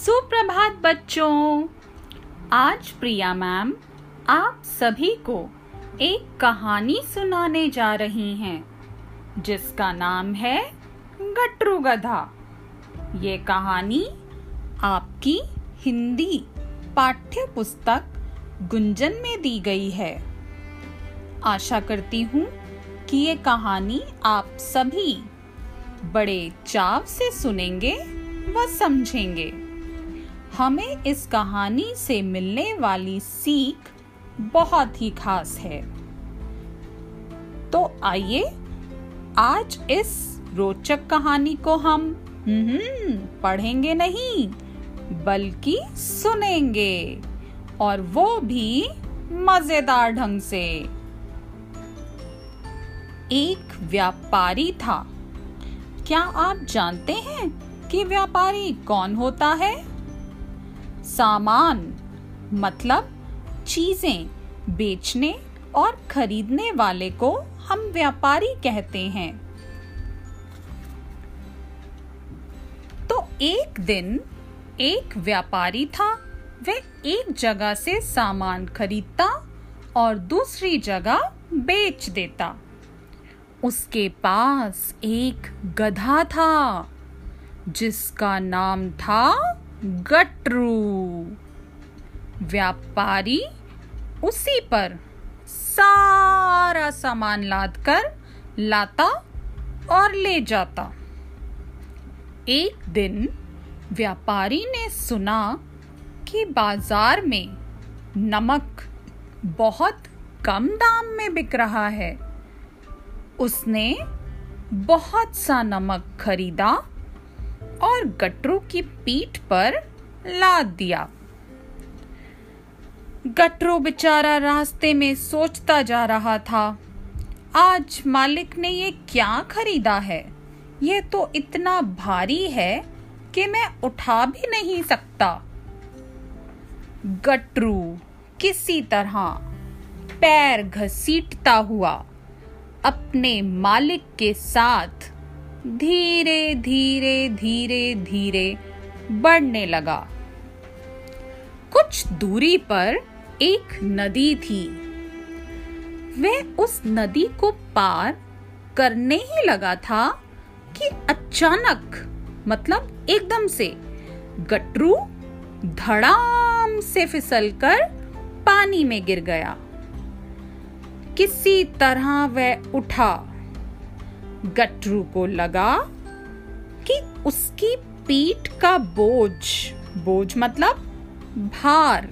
सुप्रभात बच्चों। आज प्रिया मैम आप सभी को एक कहानी सुनाने जा रही हैं, जिसका नाम है गटरू गधा ये कहानी आपकी हिंदी पाठ्य पुस्तक गुंजन में दी गई है। आशा करती हूँ कि ये कहानी आप सभी बड़े चाव से सुनेंगे व समझेंगे। हमें इस कहानी से मिलने वाली सीख बहुत ही खास है। तो आइए आज इस रोचक कहानी को हम हम्म, पढ़ेंगे नहीं बल्कि सुनेंगे और वो भी मज़ेदार ढंग से। एक व्यापारी था। क्या आप जानते हैं कि व्यापारी कौन होता है? सामान मतलब चीज़ें बेचने और खरीदने वाले को हम व्यापारी कहते हैं। तो एक दिन एक व्यापारी था वह एक जगह से सामान खरीदता और दूसरी जगह बेच देता। उसके पास एक गधा था, जिसका नाम था गट्रू। व्यापारी उसी पर सारा सामान लाद कर लाता और ले जाता। एक दिन व्यापारी ने सुना कि बाज़ार में नमक बहुत कम दाम में बिक रहा है। उसने बहुत सा नमक खरीदा और गटरू की पीठ पर लाद दिया। गटरू बेचारा रास्ते में सोचता जा रहा था, आज मालिक ने ये क्या खरीदा है? ये तो इतना भारी है कि मैं उठा भी नहीं सकता। गटरू किसी तरह पैर घसीटता हुआ अपने मालिक के साथ धीरे धीरे धीरे धीरे बढ़ने लगा। कुछ दूरी पर एक नदी थी। वह उस नदी को पार करने ही लगा था कि अचानक मतलब एकदम से, गटरू धड़ाम से फिसलकर पानी में गिर गया। किसी तरह वह उठा। गटरू को लगा कि उसकी पीठ का बोझ बोझ मतलब भार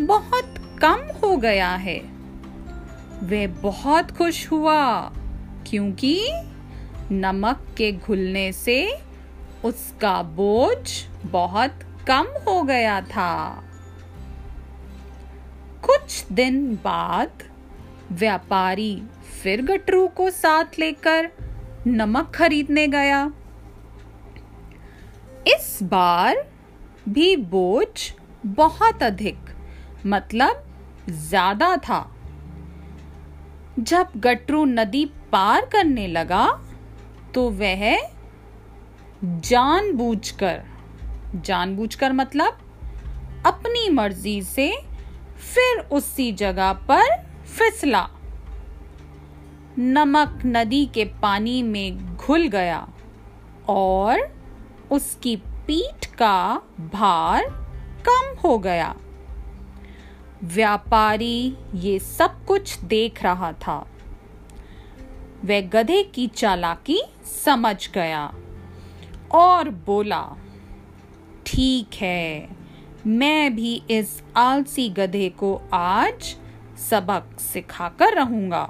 बहुत कम हो गया है। वह बहुत खुश हुआ क्योंकि नमक के घुलने से उसका बोझ बहुत कम हो गया था। कुछ दिन बाद व्यापारी फिर गटरू को साथ लेकर नमक खरीदने गया। इस बार भी बोझ बहुत अधिक मतलब ज़्यादा था। जब गटरू नदी पार करने लगा तो वह जानबूझकर जानबूझकर मतलब अपनी मर्ज़ी से फिर उसी जगह पर फिसला। नमक नदी के पानी में घुल गया और उसकी पीठ का भार कम हो गया। व्यापारी ये सब कुछ देख रहा था। वह गधे की चालाकी समझ गया और बोला, ठीक है, मैं भी इस आलसी गधे को आज सबक सिखाकर रहूँगा।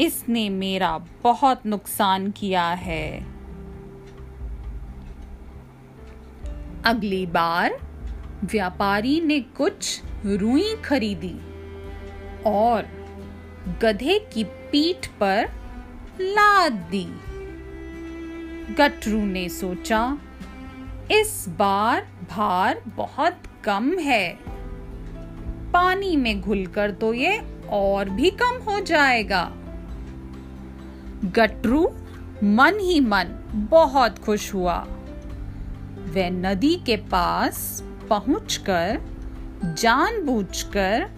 इसने मेरा बहुत नुकसान किया है। अगली बार व्यापारी ने कुछ रुई खरीदी और गधे की पीठ पर लाद दी। गटरू ने सोचा, इस बार भार बहुत कम है। पानी में घुलकर तो ये और भी कम हो जाएगा। गटरू मन ही मन बहुत खुश हुआ। वह नदी के पास पहुंचकर, जानबूझकर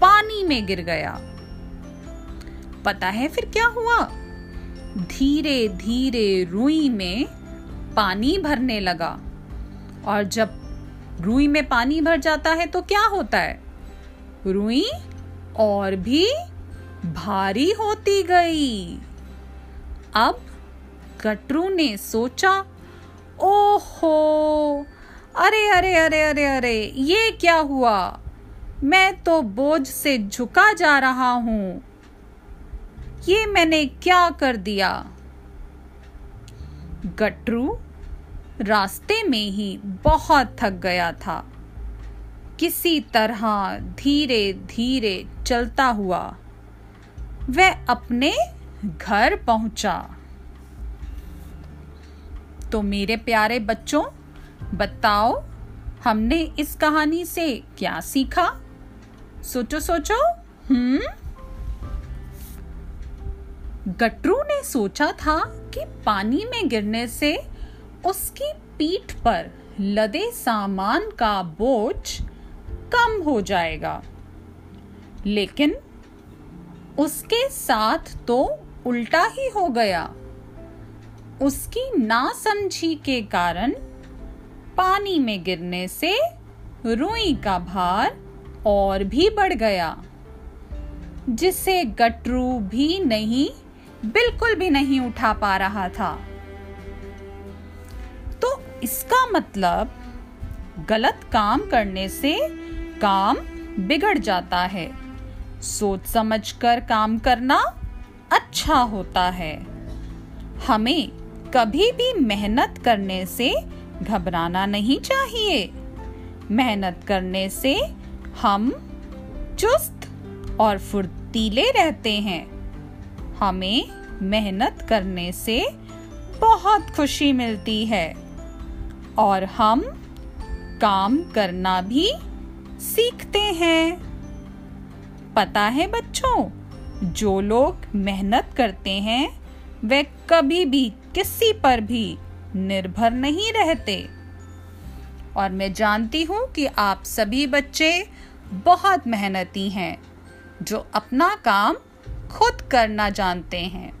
पानी में गिर गया। पता है फिर क्या हुआ? धीरे धीरे रुई में पानी भरने लगा। और जब रुई में पानी भर जाता है तो क्या होता है? रुई और भी भारी होती गई। अब गटरू ने सोचा, ओहो, अरे अरे अरे अरे अरे, ये क्या हुआ? मैं तो बोझ से झुका जा रहा हूँ। ये मैंने क्या कर दिया? गटरू रास्ते में ही बहुत थक गया था। किसी तरह धीरे धीरे चलता हुआ, वह अपने घर पहुँचा। तो मेरे प्यारे बच्चों, बताओ, हमने इस कहानी से क्या सीखा? सोचो सोचो। हम्म? गटरू ने सोचा था कि पानी में गिरने से उसकी पीठ पर लदे सामान का बोझ कम हो जाएगा। लेकिन उसके साथ तो उल्टा ही हो गया। उसकी नासमझी के कारण पानी में गिरने से रुई का भार और भी बढ़ गया जिसे गटरू भी नहीं, बिल्कुल भी नहीं उठा पा रहा था। तो इसका मतलब गलत काम करने से काम बिगड़ जाता है। सोच समझकर काम करना अच्छा होता है। हमें कभी भी मेहनत करने से घबराना नहीं चाहिए। मेहनत करने से हम चुस्त और फुर्तीले रहते हैं। हमें मेहनत करने से बहुत खुशी मिलती है और हम काम करना भी सीखते हैं। पता है बच्चों जो लोग मेहनत करते हैं, वे कभी भी किसी पर भी निर्भर नहीं रहते। और मैं जानती हूँ कि आप सभी बच्चे बहुत मेहनती हैं, जो अपना काम खुद करना जानते हैं।